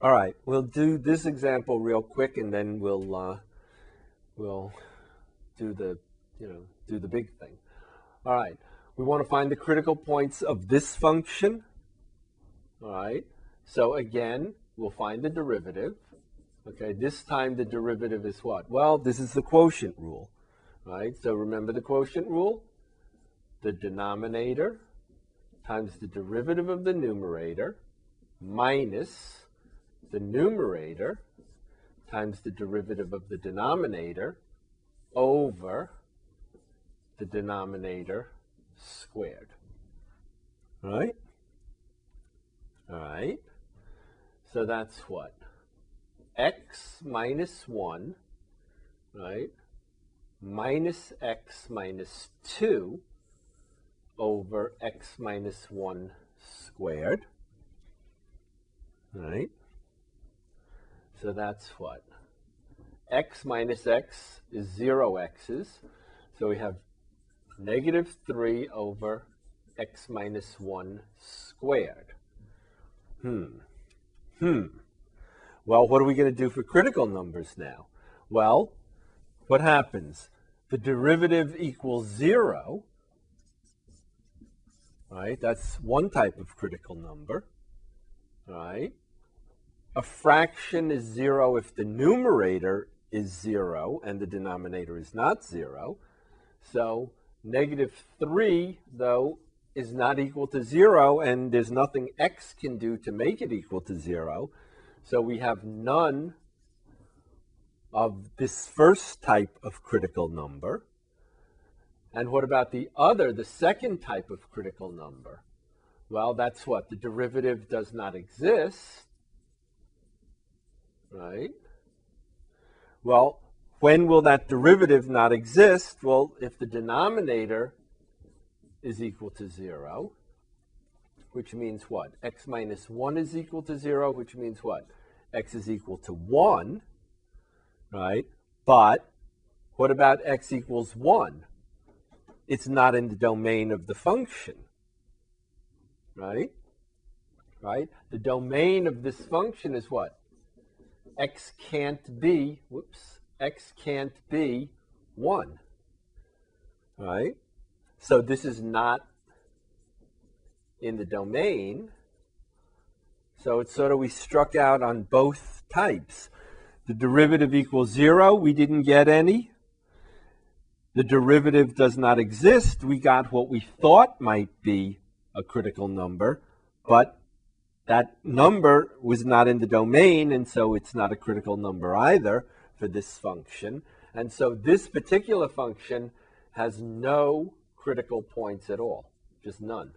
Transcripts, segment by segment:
All right, we'll do this example real quick, and then we'll uh, we'll do the you know do the big thing. All right, we want to find the critical points of this function. All right, so again, we'll find the derivative. Okay, this time the derivative is what? Well, this is the quotient rule. Right, so remember the quotient rule? The denominator times the derivative of the numerator minus the numerator times the derivative of the denominator over the denominator squared. All right? All right. So that's what? x minus 1, right, minus x minus 2 over x minus 1 squared, right? So that's what? x minus x is 0 x's. So we have negative 3 over x minus 1 squared. Hmm. Hmm. Well, what are we going to do for critical numbers now? Well, what happens? The derivative equals 0, right? That's one type of critical number, right? A fraction is 0 if the numerator is 0 and the denominator is not 0. So negative 3, though, is not equal to 0, and there's nothing x can do to make it equal to 0. So we have none of this first type of critical number. And what about the other, the second type of critical number? Well, that's what? The derivative does not exist right? Well, when will that derivative not exist? Well, if the denominator is equal to 0, which means what? x minus 1 is equal to 0, which means what? x is equal to 1, right? But what about x equals 1? It's not in the domain of the function, right? Right? The domain of this function is what? X can't be, whoops, x can't be 1. Right? So this is not in the domain. So it's sort of we struck out on both types. The derivative equals 0, we didn't get any. The derivative does not exist. We got what we thought might be a critical number, but that number was not in the domain, and so it's not a critical number either for this function. And so this particular function has no critical points at all, just none.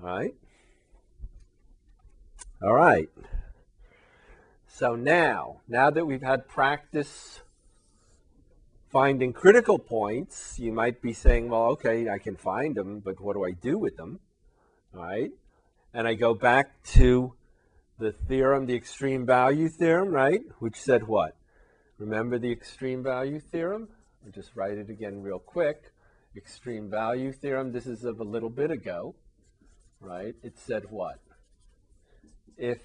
All right? All right. So now, now that we've had practice finding critical points, you might be saying, well, okay, I can find them, but what do I do with them? Right? And I go back to the theorem, the extreme value theorem, right? Which said what? Remember the extreme value theorem? I'll just write it again real quick. Extreme value theorem, this is of a little bit ago, right? It said what? If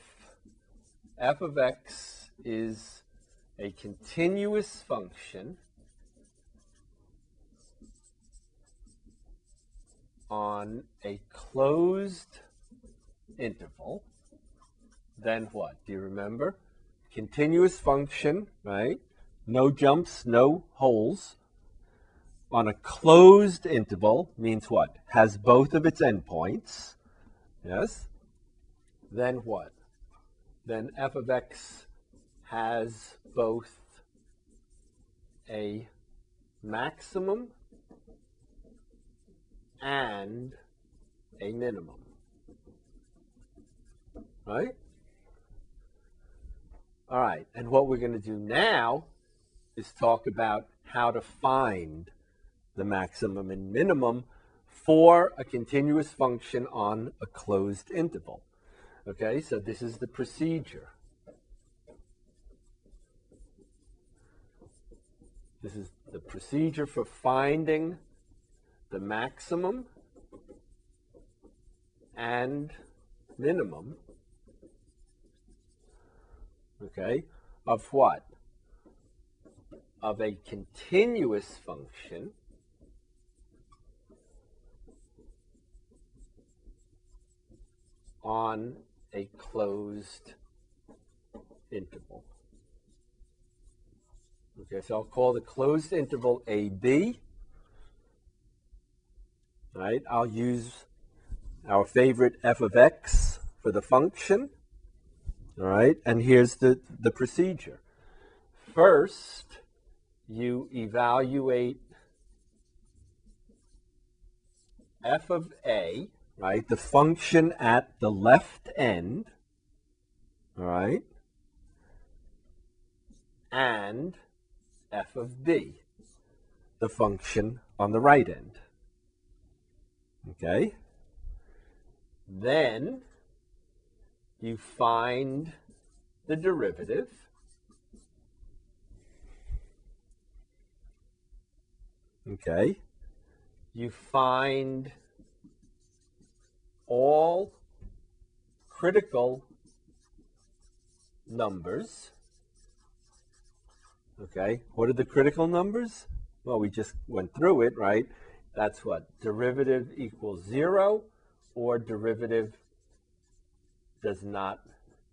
f of x is a continuous function on a closed interval, then what? Do you remember? Continuous function, right? No jumps, no holes. On a closed interval means what? Has both of its endpoints. Yes? Then what? Then f of x has both a maximum and a minimum. Right? All right, and what we're going to do now is talk about how to find the maximum and minimum for a continuous function on a closed interval. Okay, so this is the procedure. This is the procedure for finding the maximum and minimum, okay, of what? Of a continuous function on a closed interval. Okay, so I'll call the closed interval AB. Right, I'll use our favorite f of x for the function. All right, and here's the, the procedure. First, you evaluate f of a, right, the function at the left end, all right, and f of b, the function on the right end. Okay? Then you find the derivative. Okay? You find all critical numbers. Okay, what are the critical numbers? Well, we just went through it, right? That's what? Derivative equals zero or derivative does not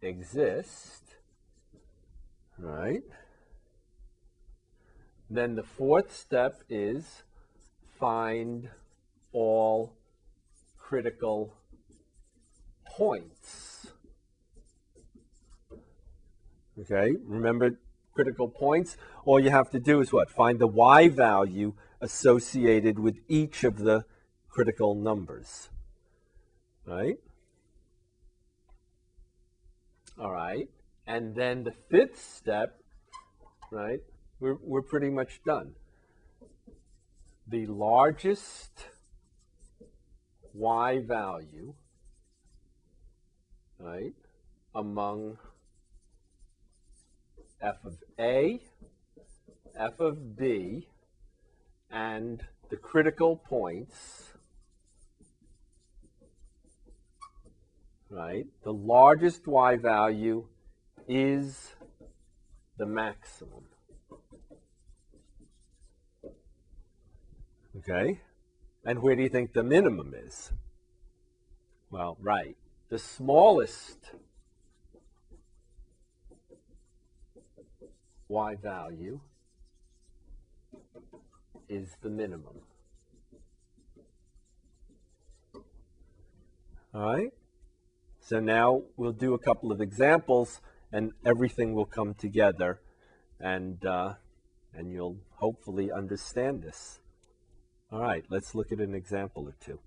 exist, right? Then the fourth step is find all critical points. Okay, remember critical points? All you have to do is what? Find the y value associated with each of the critical numbers. Right? All right. And then the fifth step, right? We're, we're pretty much done. The largest y value, right, among f of a, f of b, and the critical points, right, the largest y value is the maximum. Okay? And where do you think the minimum is? Well, right. The smallest y value is the minimum. All right? So now we'll do a couple of examples and everything will come together and, uh, and you'll hopefully understand this. All right, let's look at an example or two.